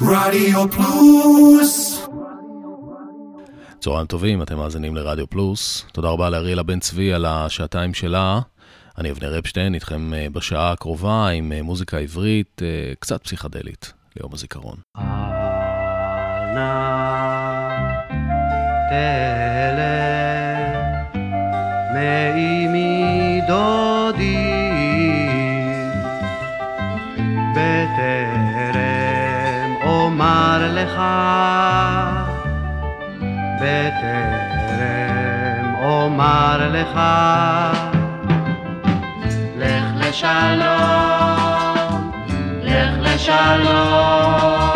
רדיו פלוס צהריים טובים, אתם מאזינים לרדיו פלוס. תודה רבה לאריאלה בן צבי על השעתיים שלה. אני אבנר אפשטיין, איתכם אה, בשעה הקרובה עם אה, מוזיקה עברית אה, קצת פסיכדלית ליום הזיכרון. מאימי אומר לך בטרם אומר לך לך לשלום לך לשלום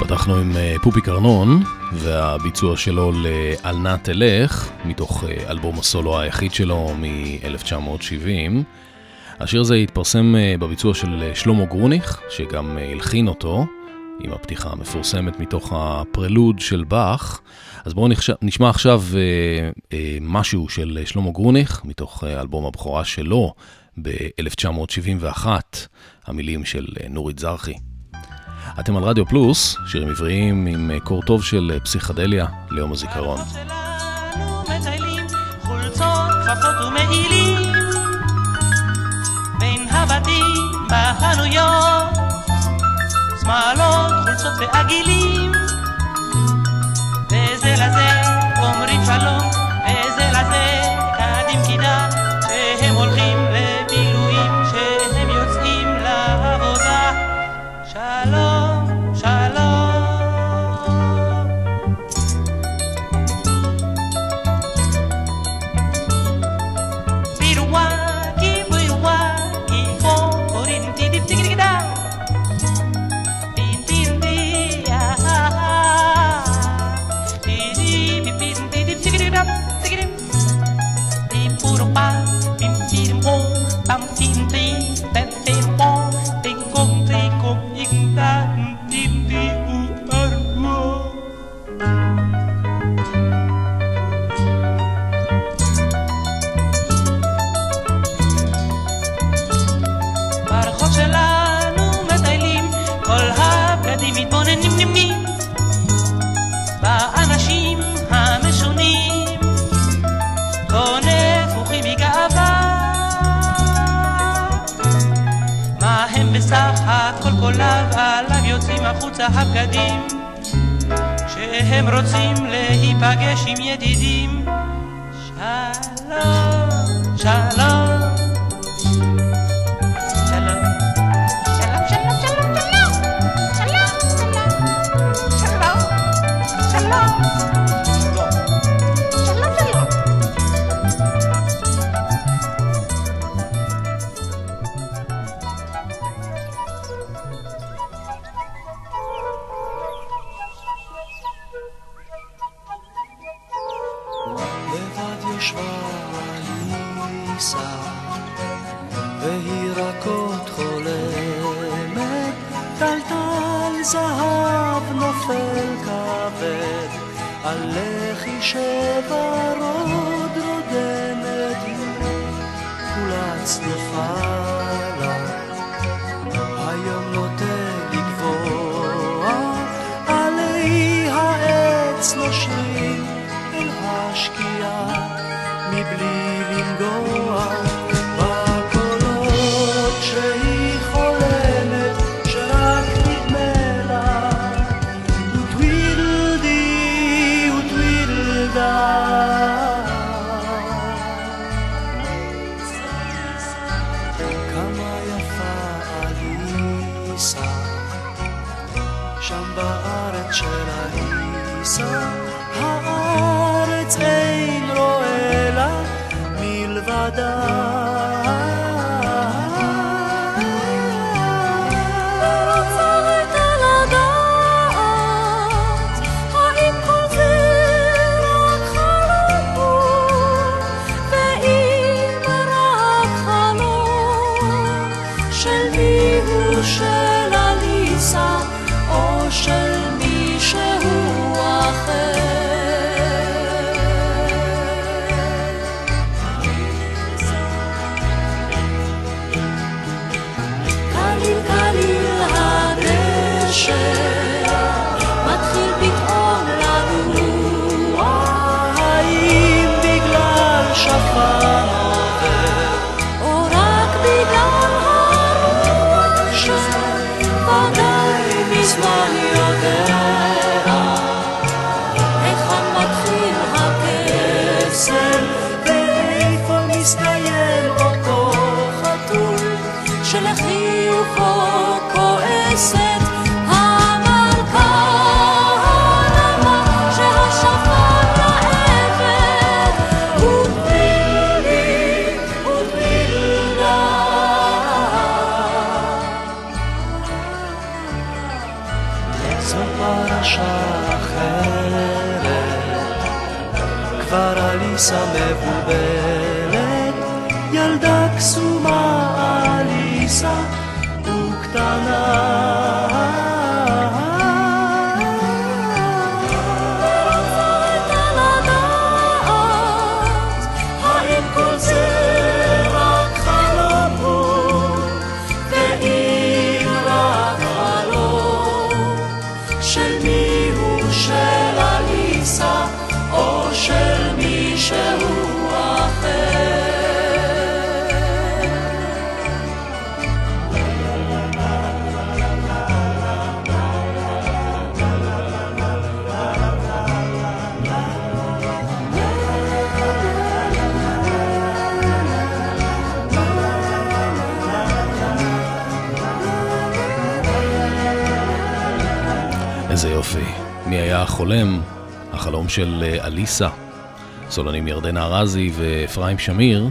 פתחנו עם אה, פופי קרנון והביצוע שלו ל"אל נא תלך", מתוך אה, אלבום הסולו היחיד שלו מ-1970. השיר הזה התפרסם אה, בביצוע של שלמה גרוניך, שגם הלחין אותו, עם הפתיחה המפורסמת מתוך הפרלוד של באך. אז בואו נשמע עכשיו משהו של שלמה גרוניך, מתוך אלבום הבכורה שלו ב-1971, המילים של נורית זרחי. אתם על רדיו פלוס, שירים עבריים עם קור טוב של פסיכדליה ליום הזיכרון. שמאלות, חולצות ועגילים וזה לזה אומרים שלום זו פרשה אחרת, כבר עליסה מבובלת, ילדה קסומה עליסה. החולם, החלום של אה, אליסה, סולנים ירדנה ארזי ואפרים שמיר,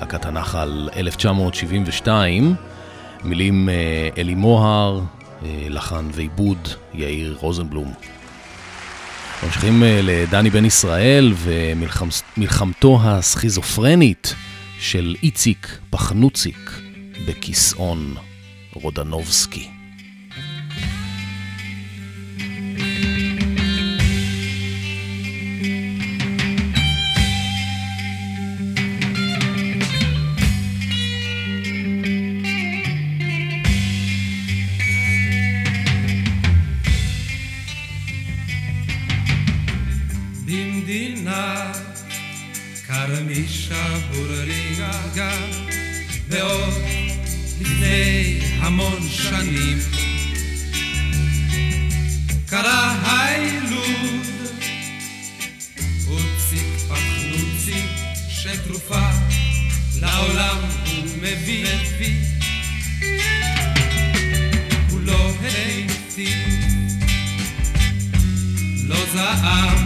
להקת הנחל 1972, מילים אה, אלי מוהר, אה, לחן ועיבוד יאיר רוזנבלום. ממשיכים לדני בן ישראל ומלחמתו הסכיזופרנית של איציק פחנוציק בכיסאון רודנובסקי. חרמישה בורלינגה, ועוד לפני המון שנים. קרה היילוד, הוציק פחנוצי שתרופה לעולם הוא מביא. הוא לא הטיף, לא זעם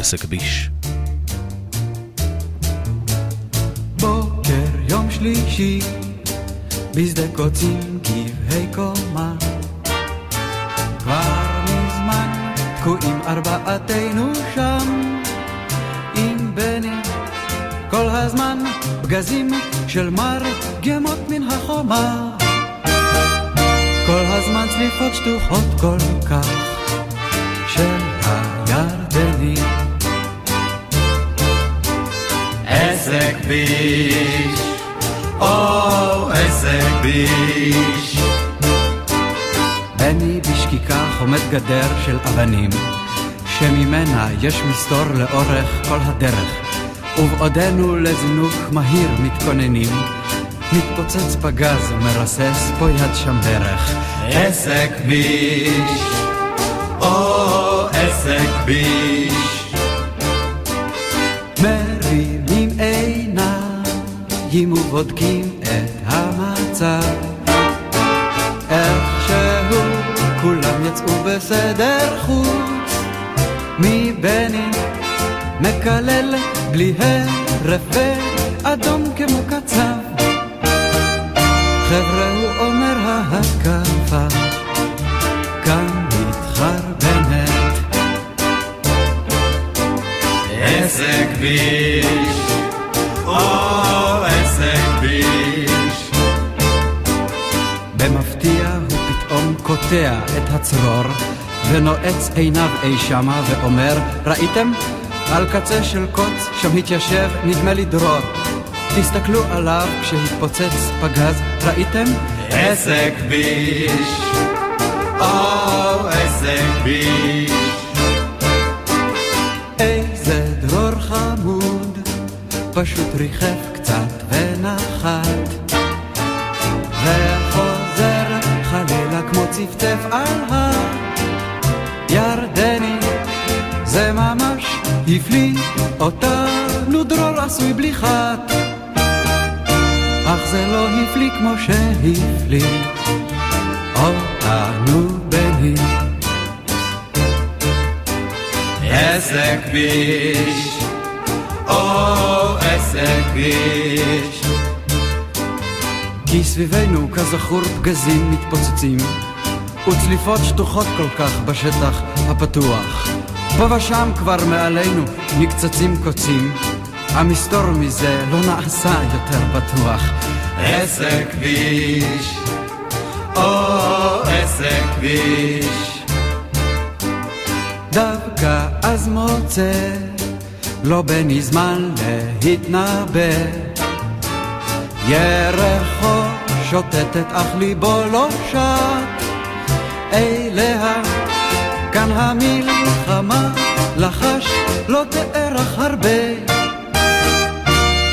עסק ביש. בוקר יום שלישי, בשדה קוצים גבהי קומה. כבר מזמן תקועים ארבעתנו שם, עם בני כל הזמן פגזים של מרגמות מן החומה. כל הזמן צליפות שטוחות כל כך של הירדנים. עסק ביש, או עסק ביש. בני בשקיקה חומד גדר של אבנים, שממנה יש מסתור לאורך כל הדרך. ובעודנו לזינוק מהיר מתכוננים, מתפוצץ פגז ומרסס פה יד שם ברך. עסק ביש, או עסק ביש. בודקים את המצב. איכשהו כולם יצאו בסדר חוץ, מבני מקלל בלי הרף ואדום כמו קצב. חבר'ה הוא אומר ההתקפה כאן מתחרבנת. איזה כביש, או קוטע את הצרור ונועץ עיניו אי שמה ואומר, ראיתם? על קצה של קוץ שם התיישב נדמה לי דרור. תסתכלו עליו כשהתפוצץ פגז, ראיתם? איזה כביש, או איזה כביש. איזה דרור חמוד, פשוט ריחף קצת ונחת. צפצף על הירדני. זה ממש הפליא אותנו דרור עשוי בלי חת. אך זה לא הפליא כמו שהפליא אותנו בני. איזה כביש, או איזה כביש. כי סביבנו כזכור פגזים מתפוצצים וצליפות שטוחות כל כך בשטח הפתוח. פה ושם כבר מעלינו מקצצים קוצים. המסתור מזה לא נעשה יותר בטוח. איזה כביש, או איזה כביש. דווקא אז מוצא לא בני זמן להתנבא. ירחו שוטטת אך ליבו לא שט אליה. כאן המלחמה לחש לא תארך הרבה.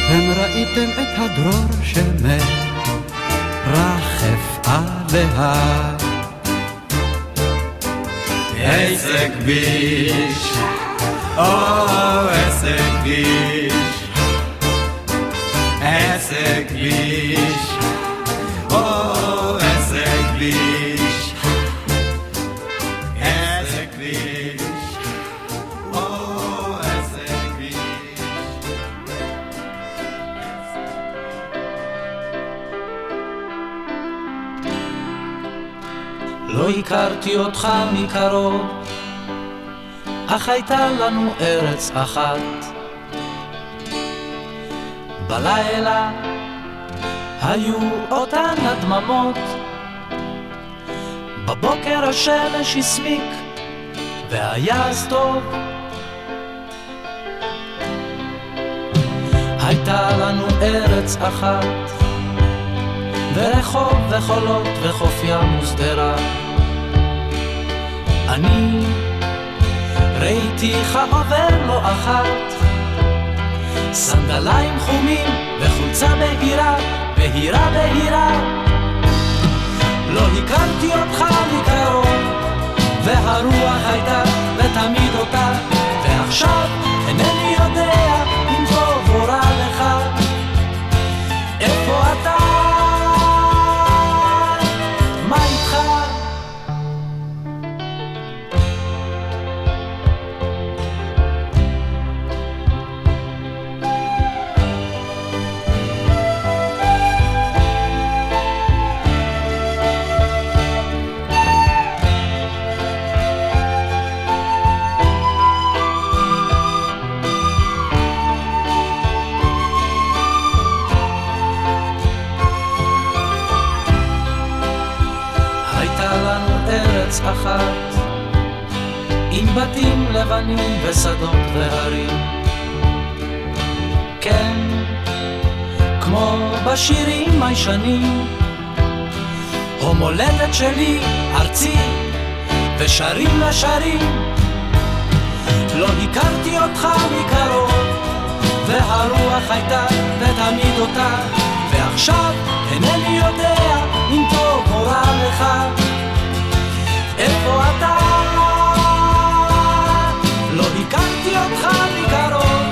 הם ראיתם את הדרור שמרחף עליה. איזה כביש, או איזה כביש. איזה כביש, או לא הכרתי אותך מקרוב, אך הייתה לנו ארץ אחת. בלילה היו אותן הדממות, בבוקר השמש הסמיק, והיה אז טוב. הייתה לנו ארץ אחת, ורחוב וחולות וחוף ים ושדרה. אני ראיתיך עובר לא אחת, סנדליים חומים וחולצה בהירה, בהירה בהירה. לא הכרתי אותך מקרוב, והרוח הייתה ותמיד אותה, ועכשיו בתים לבנים ושדות והרים. כן, כמו בשירים הישנים, המולדת שלי, ארצי, ושרים לשרים. לא הכרתי אותך מקרוב, והרוח הייתה ותמיד אותה, ועכשיו אינני יודע אם טוב או רע לך. איפה אתה? ראיתי אותך מקרוב,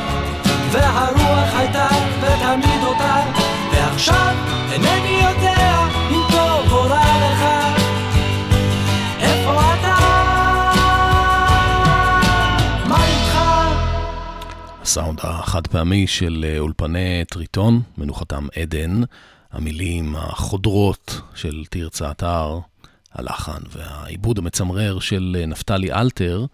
והרוח הייתה ותמיד אותה, ועכשיו אינני יודע אם טוב או רע לך. איפה אתה? מה איתך? הסאונד החד פעמי של אה, אולפני טריטון, מנוחתם עדן, המילים החודרות של תרצה אתר, הלחן והעיבוד המצמרר של אה, נפתלי אלתר,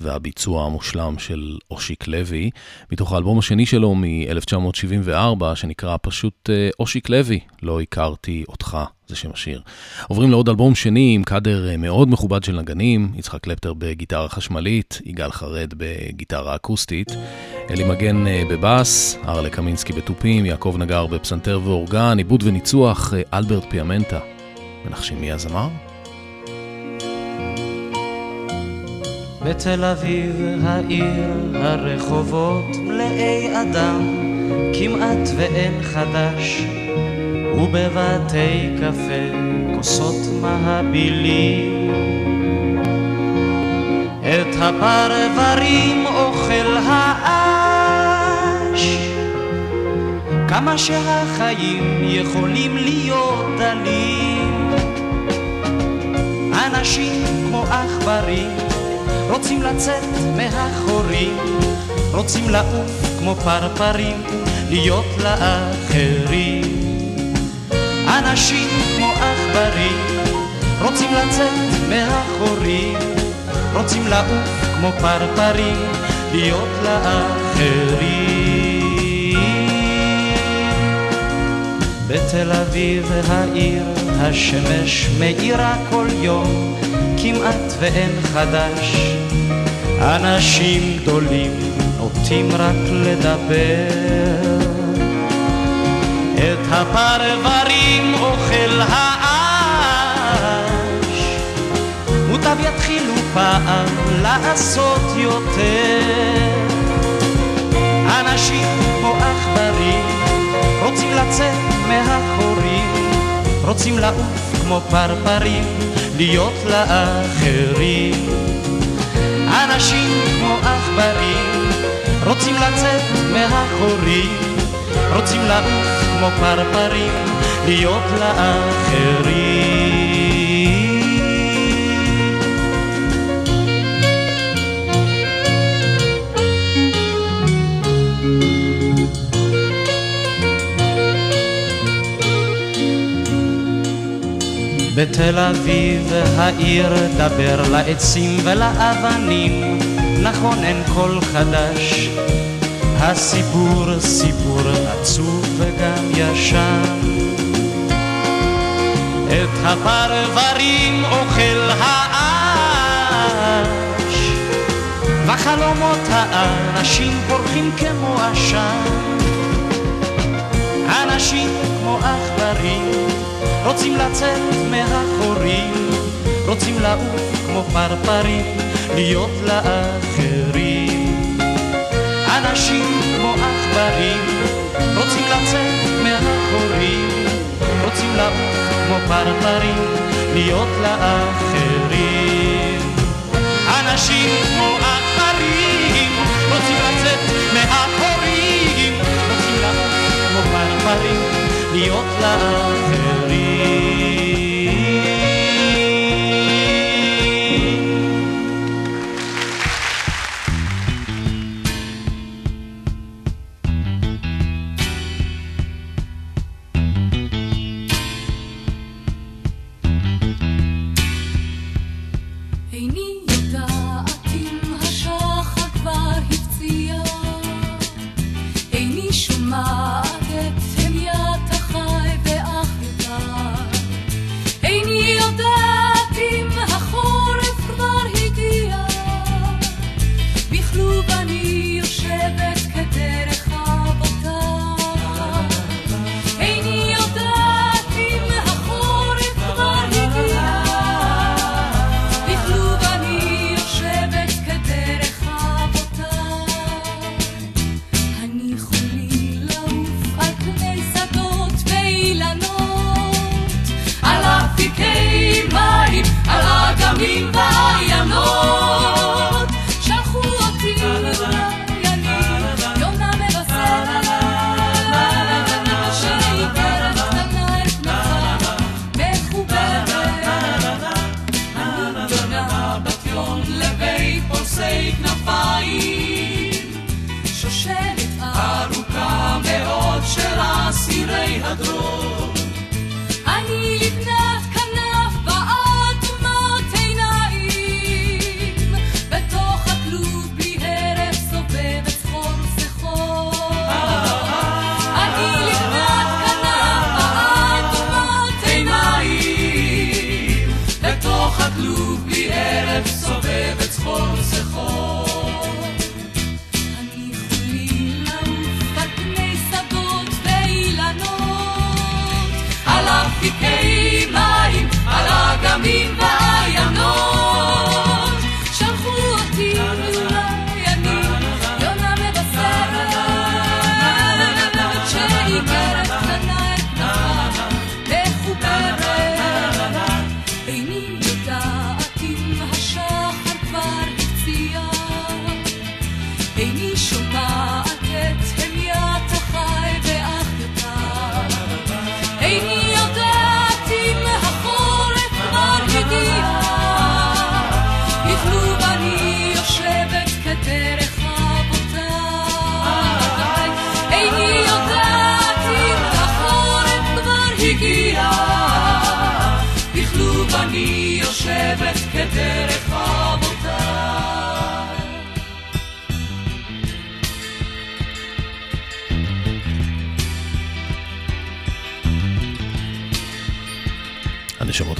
והביצוע המושלם של אושיק לוי, מתוך האלבום השני שלו מ-1974, שנקרא פשוט אה, אושיק לוי, לא הכרתי אותך, זה שם השיר. עוברים לעוד אלבום שני עם קאדר אה, מאוד מכובד של נגנים, יצחק קלפטר בגיטרה חשמלית, יגאל חרד בגיטרה אקוסטית, אלי מגן אה, בבאס, ארלה קמינסקי בתופים, יעקב נגר בפסנתר ואורגן, עיבוד וניצוח, אלברט פיאמנטה. מנחשים מי הזמר? בתל אביב העיר הרחובות מלאי אדם, כמעט ואין חדש, ובבתי קפה כוסות מהבילים. את הפרברים אוכל האש, כמה שהחיים יכולים להיות דלים. אנשים כמו עכברים רוצים לצאת מהחורים, רוצים לעוף כמו פרפרים, להיות לאחרים. אנשים כמו עכברים, רוצים לצאת מהחורים, רוצים לעוף כמו פרפרים, להיות לאחרים. בתל אביב העיר השמש מאירה כל יום, כמעט ואין חדש. אנשים גדולים נוטים רק לדבר. את הפרברים אוכל האש, מוטב יתחילו פעם לעשות יותר. אנשים רוצים לצאת מהחורים, רוצים לעוף כמו פרפרים, להיות לאחרים. אנשים כמו עכברים רוצים לצאת מהחורים, רוצים לעוף כמו פרפרים, להיות לאחרים. בתל אביב העיר דבר לעצים ולאבנים, נכון אין קול חדש. הסיפור סיפור עצוב וגם ישן. את הפרברים אוכל האש, וחלומות האנשים פורחים כמו עשן. אנשים כמו עכברים רוצים לצאת מהחורים, רוצים לעוף כמו פרפרים, להיות לאחרים. אנשים כמו עכברים, רוצים לצאת מהחורים, רוצים לעוף כמו פרפרים, להיות לאחרים. אנשים כמו עכברים, כמו פרפרים, להיות לאחרים.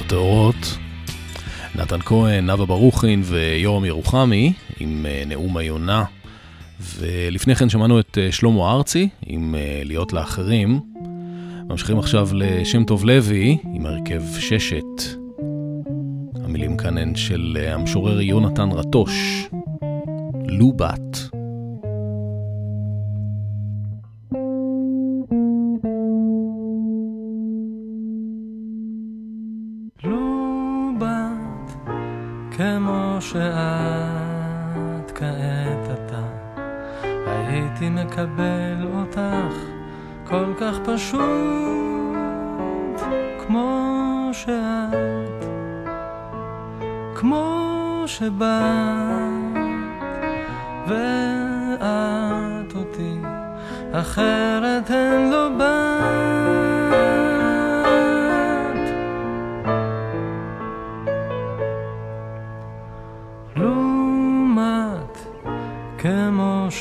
הטהורות, נתן כהן, נאוה ברוכין ויורם ירוחמי עם אה, נאום היונה. ולפני כן שמענו את אה, שלמה ארצי עם אה, להיות לאחרים. ממשיכים עכשיו לשם טוב לוי עם הרכב ששת. המילים כאן הן של המשורר יונתן רטוש, לובת. כמו שאת כעת אתה, הייתי מקבל אותך כל כך פשוט כמו שאת, כמו שבאת ואת אותי, אחרת הן לא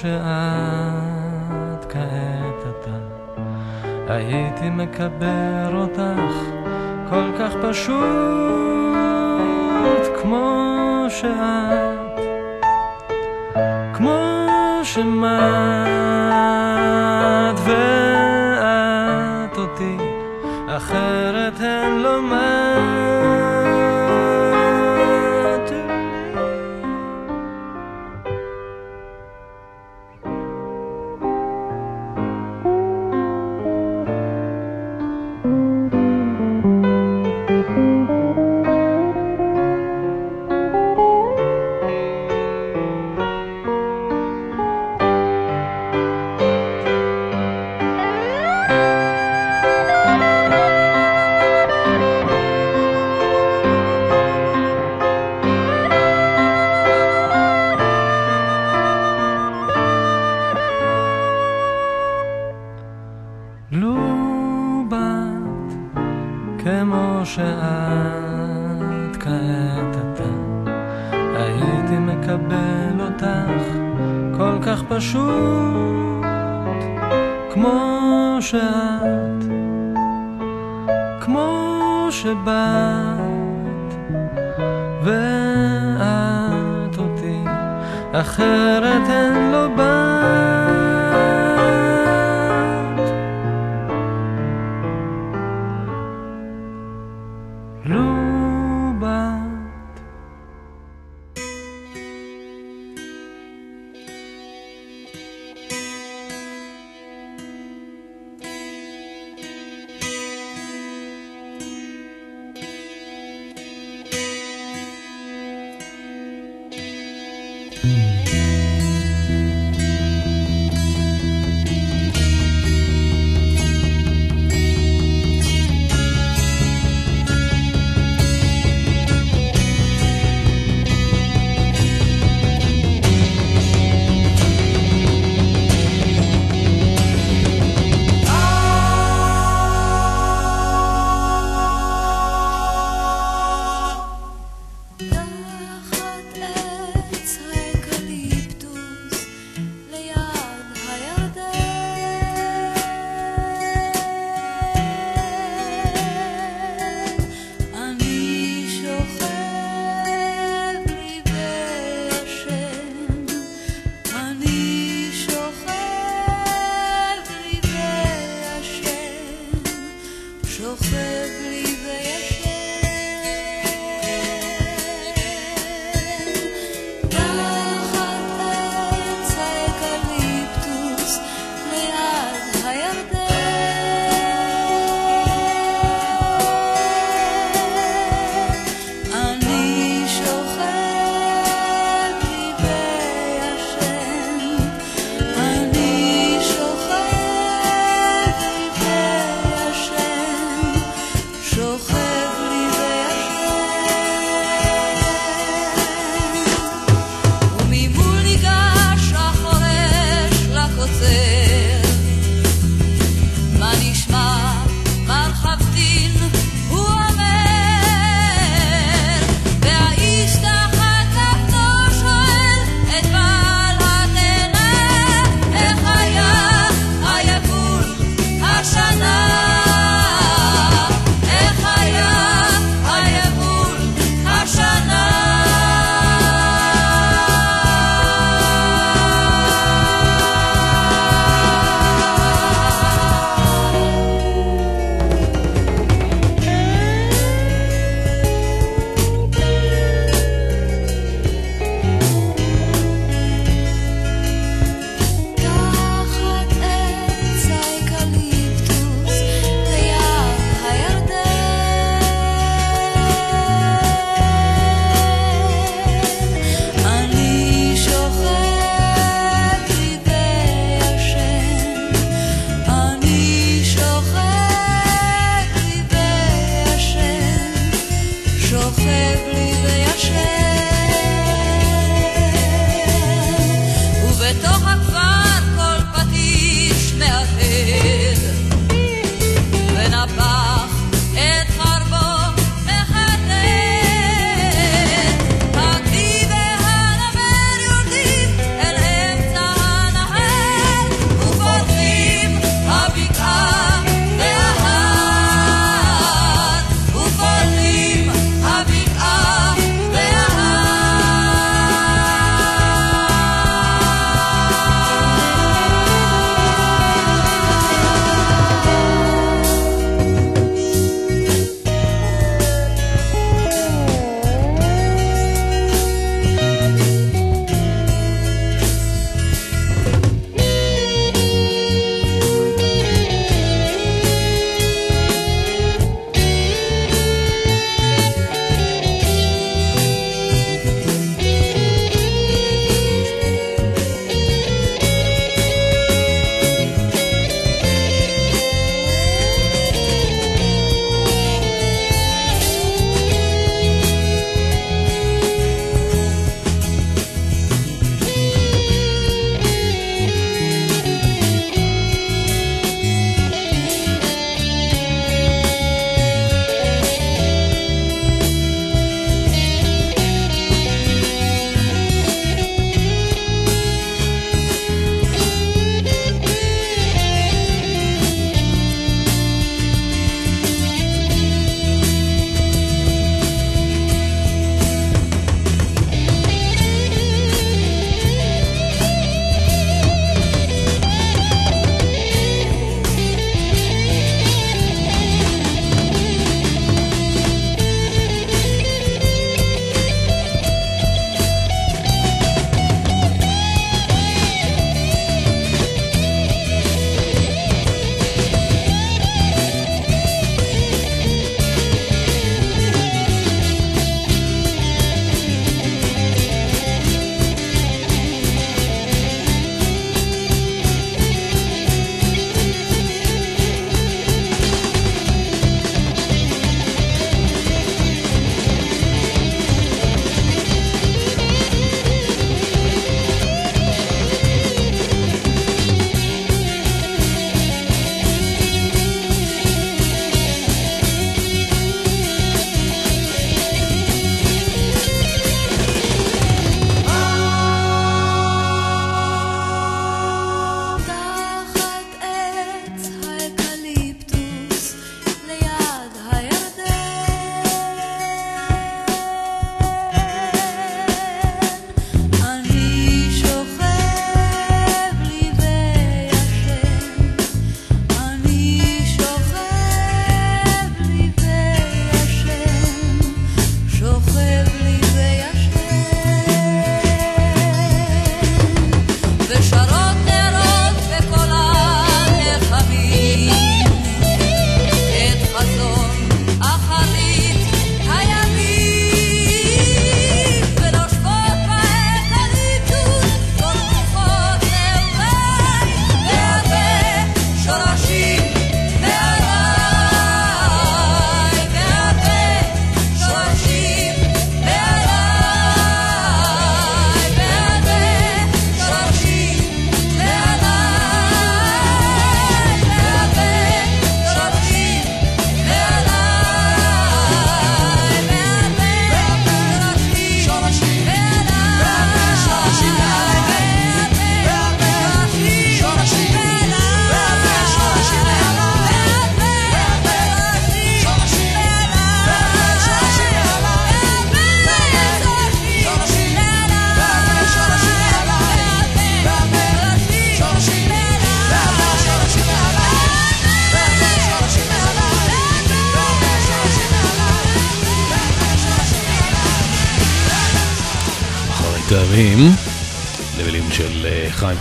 שאת כעת אתה, הייתי מקבר אותך כל כך פשוט כמו שאת, כמו שמעת ואת אותי, אחרת הן לא מאת. מקבל אותך כל כך פשוט כמו שאת, כמו שבאת ואת אותי, אחרת הן לא באת.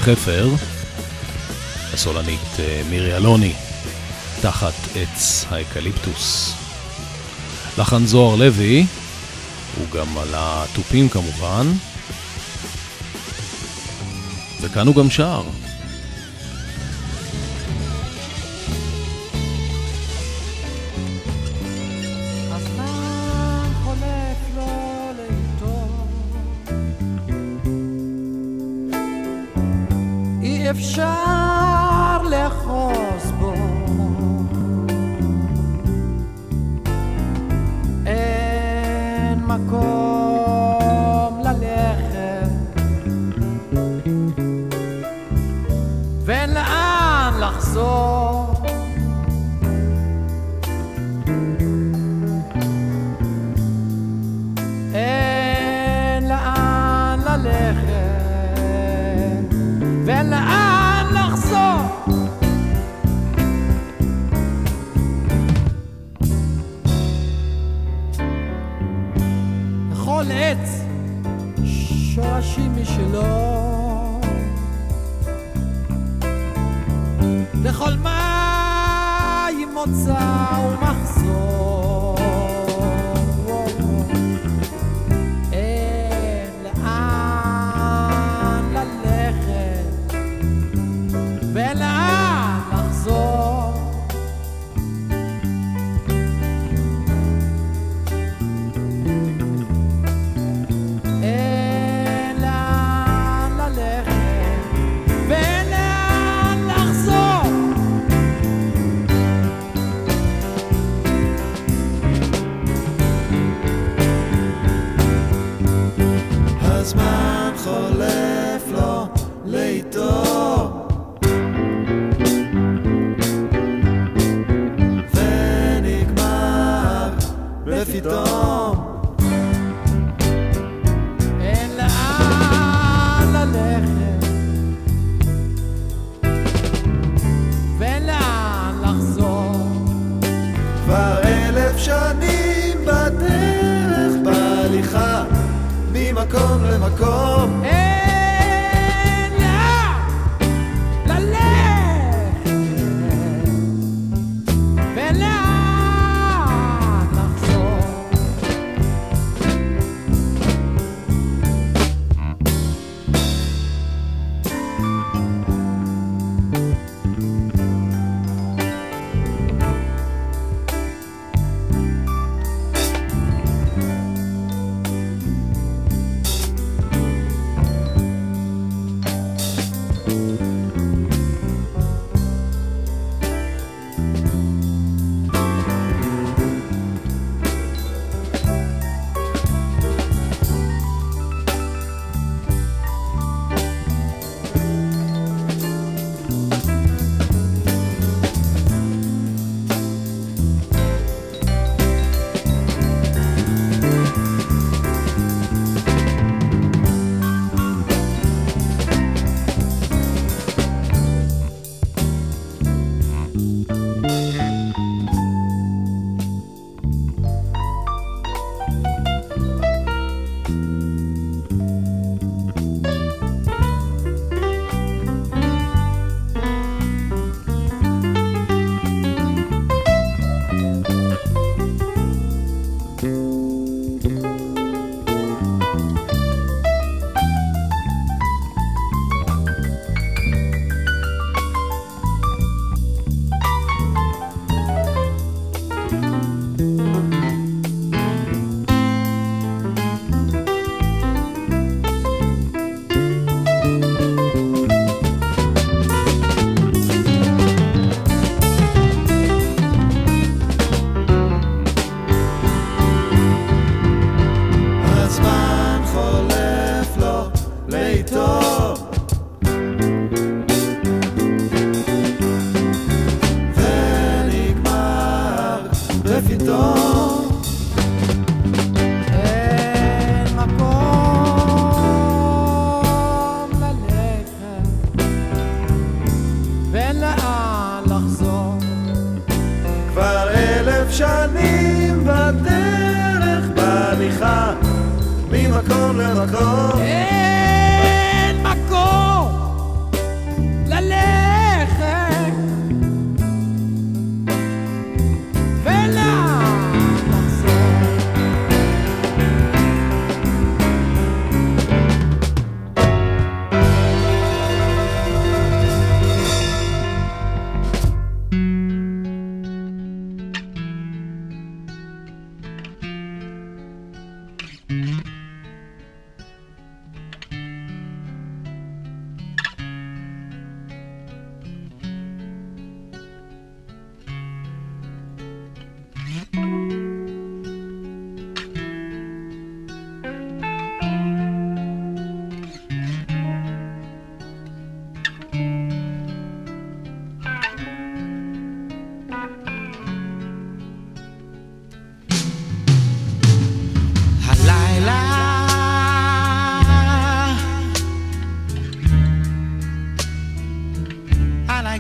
חפר, הסולנית אה, מירי אלוני, תחת עץ האקליפטוס. לחן זוהר לוי, הוא גם על התופים כמובן, וכאן הוא גם שר.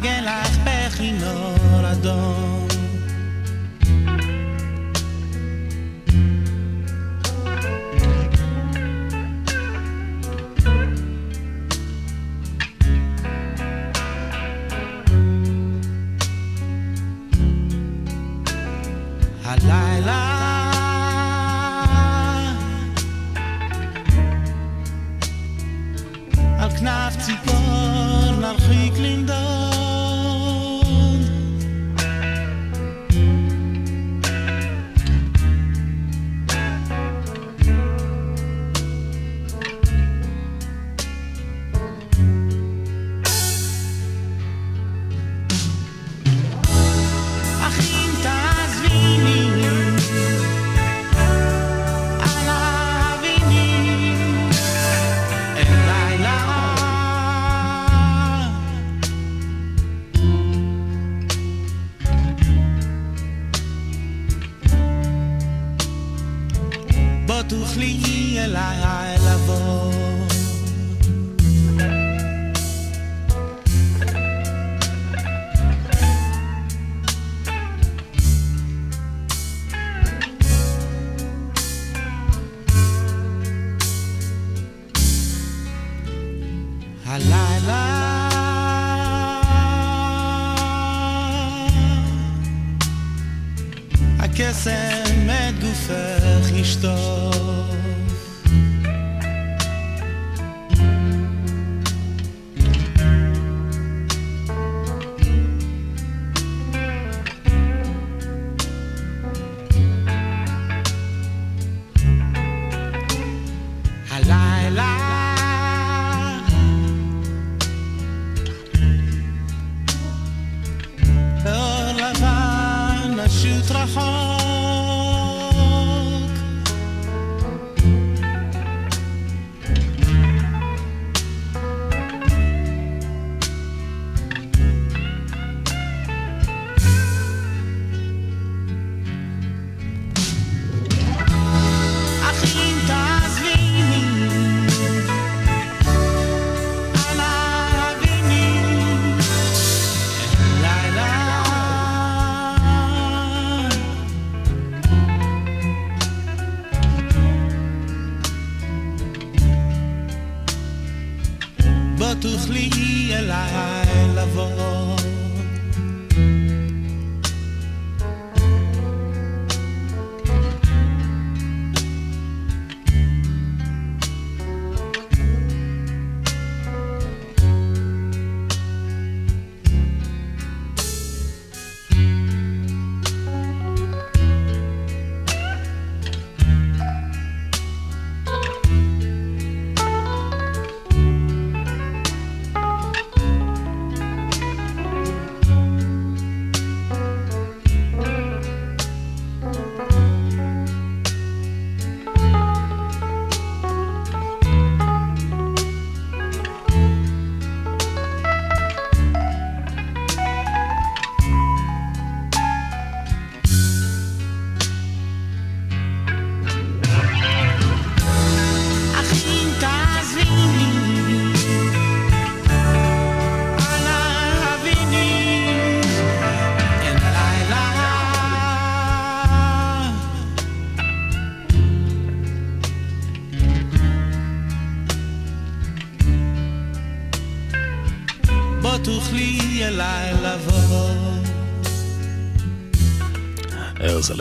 אנגן לך בכינור אדום.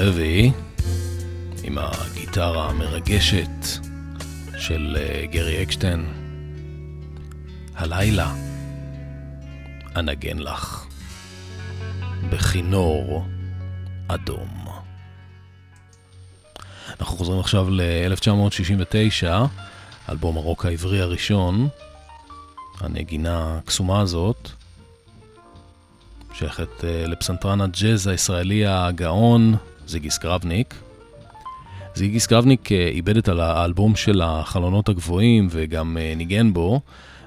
הלוי, עם הגיטרה המרגשת של אה, גרי אקשטיין. הלילה אנגן לך בכינור אדום. אנחנו חוזרים עכשיו ל-1969, אלבום הרוק העברי הראשון. הנגינה הקסומה הזאת שייכת אה, לפסנתרן הג'אז הישראלי הגאון זיגי סקרבניק. זיגי סקרבניק אה, איבד את האלבום של החלונות הגבוהים וגם אה, ניגן בו,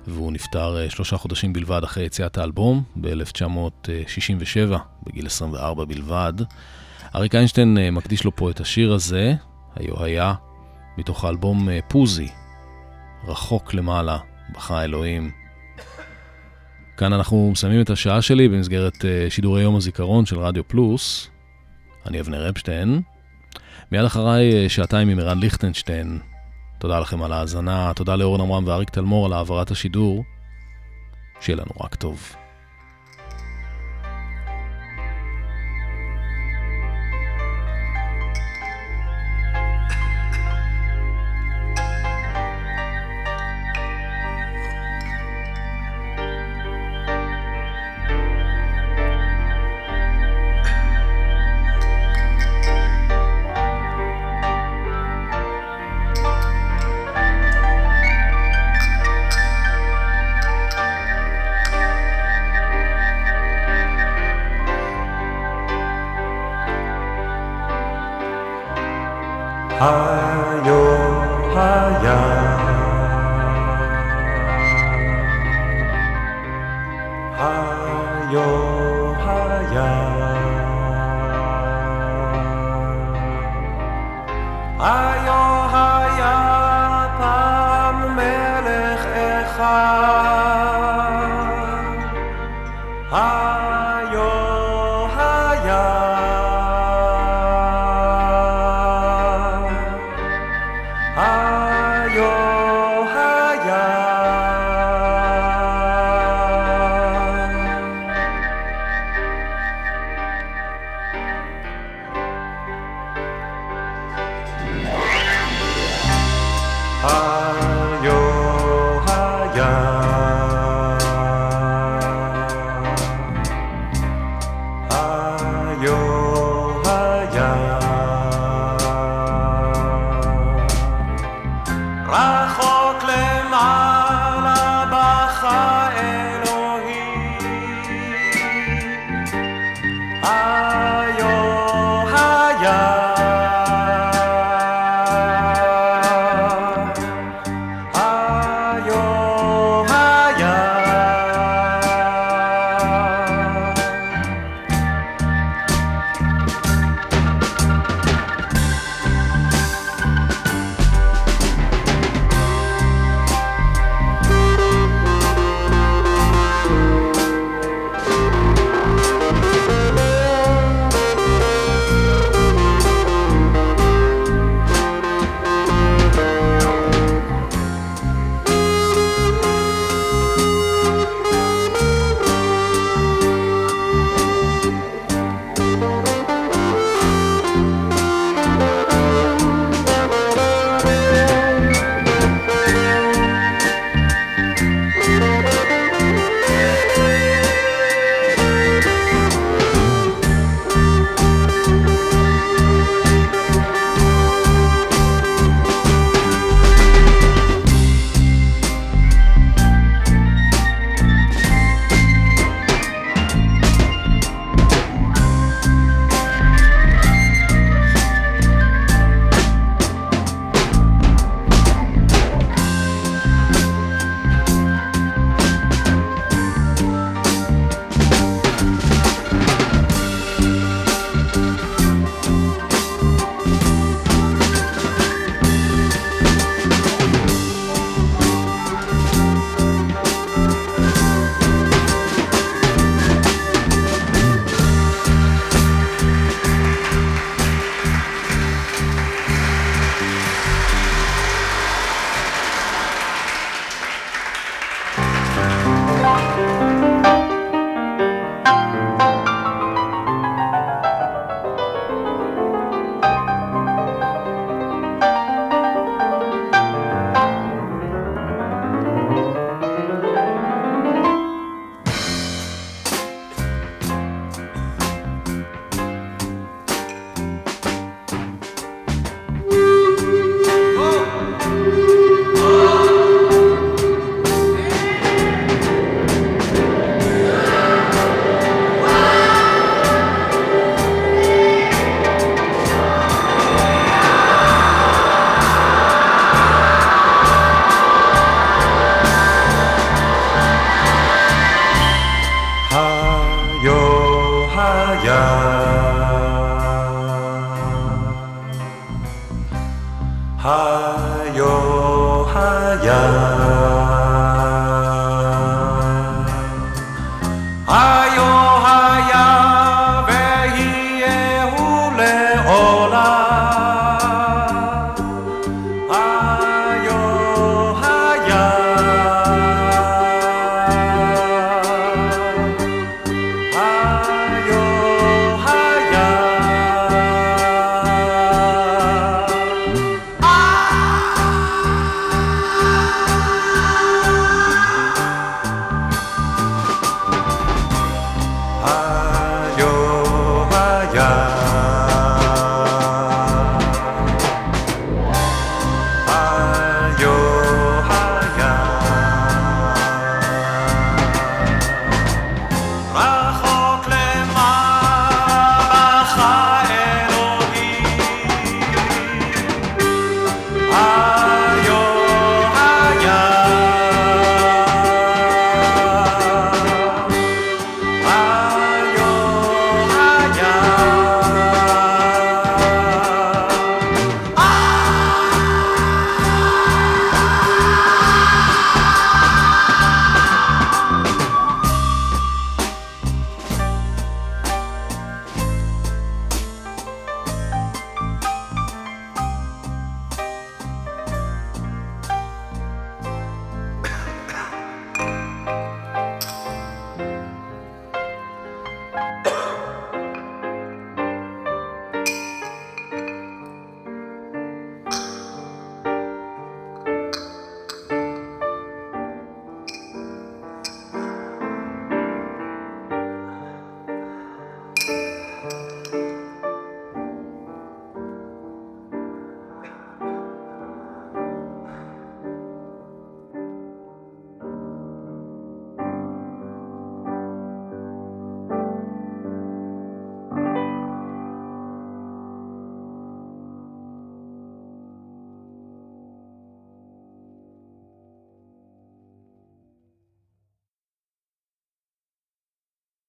והוא נפטר אה, שלושה חודשים בלבד אחרי יציאת האלבום, ב-1967, בגיל 24 בלבד. אריק איינשטיין מקדיש לו פה את השיר הזה, היו היה, מתוך האלבום פוזי, רחוק למעלה, בכה אלוהים. כאן אנחנו מסיימים את השעה שלי במסגרת שידורי יום הזיכרון של רדיו פלוס. אני אבנר אפשטיין. מיד אחריי אה, שעתיים עם ערן ליכטנשטיין. תודה לכם על ההאזנה, תודה לאורן עמרם ואריק תלמור על העברת השידור. שיהיה לנו רק טוב.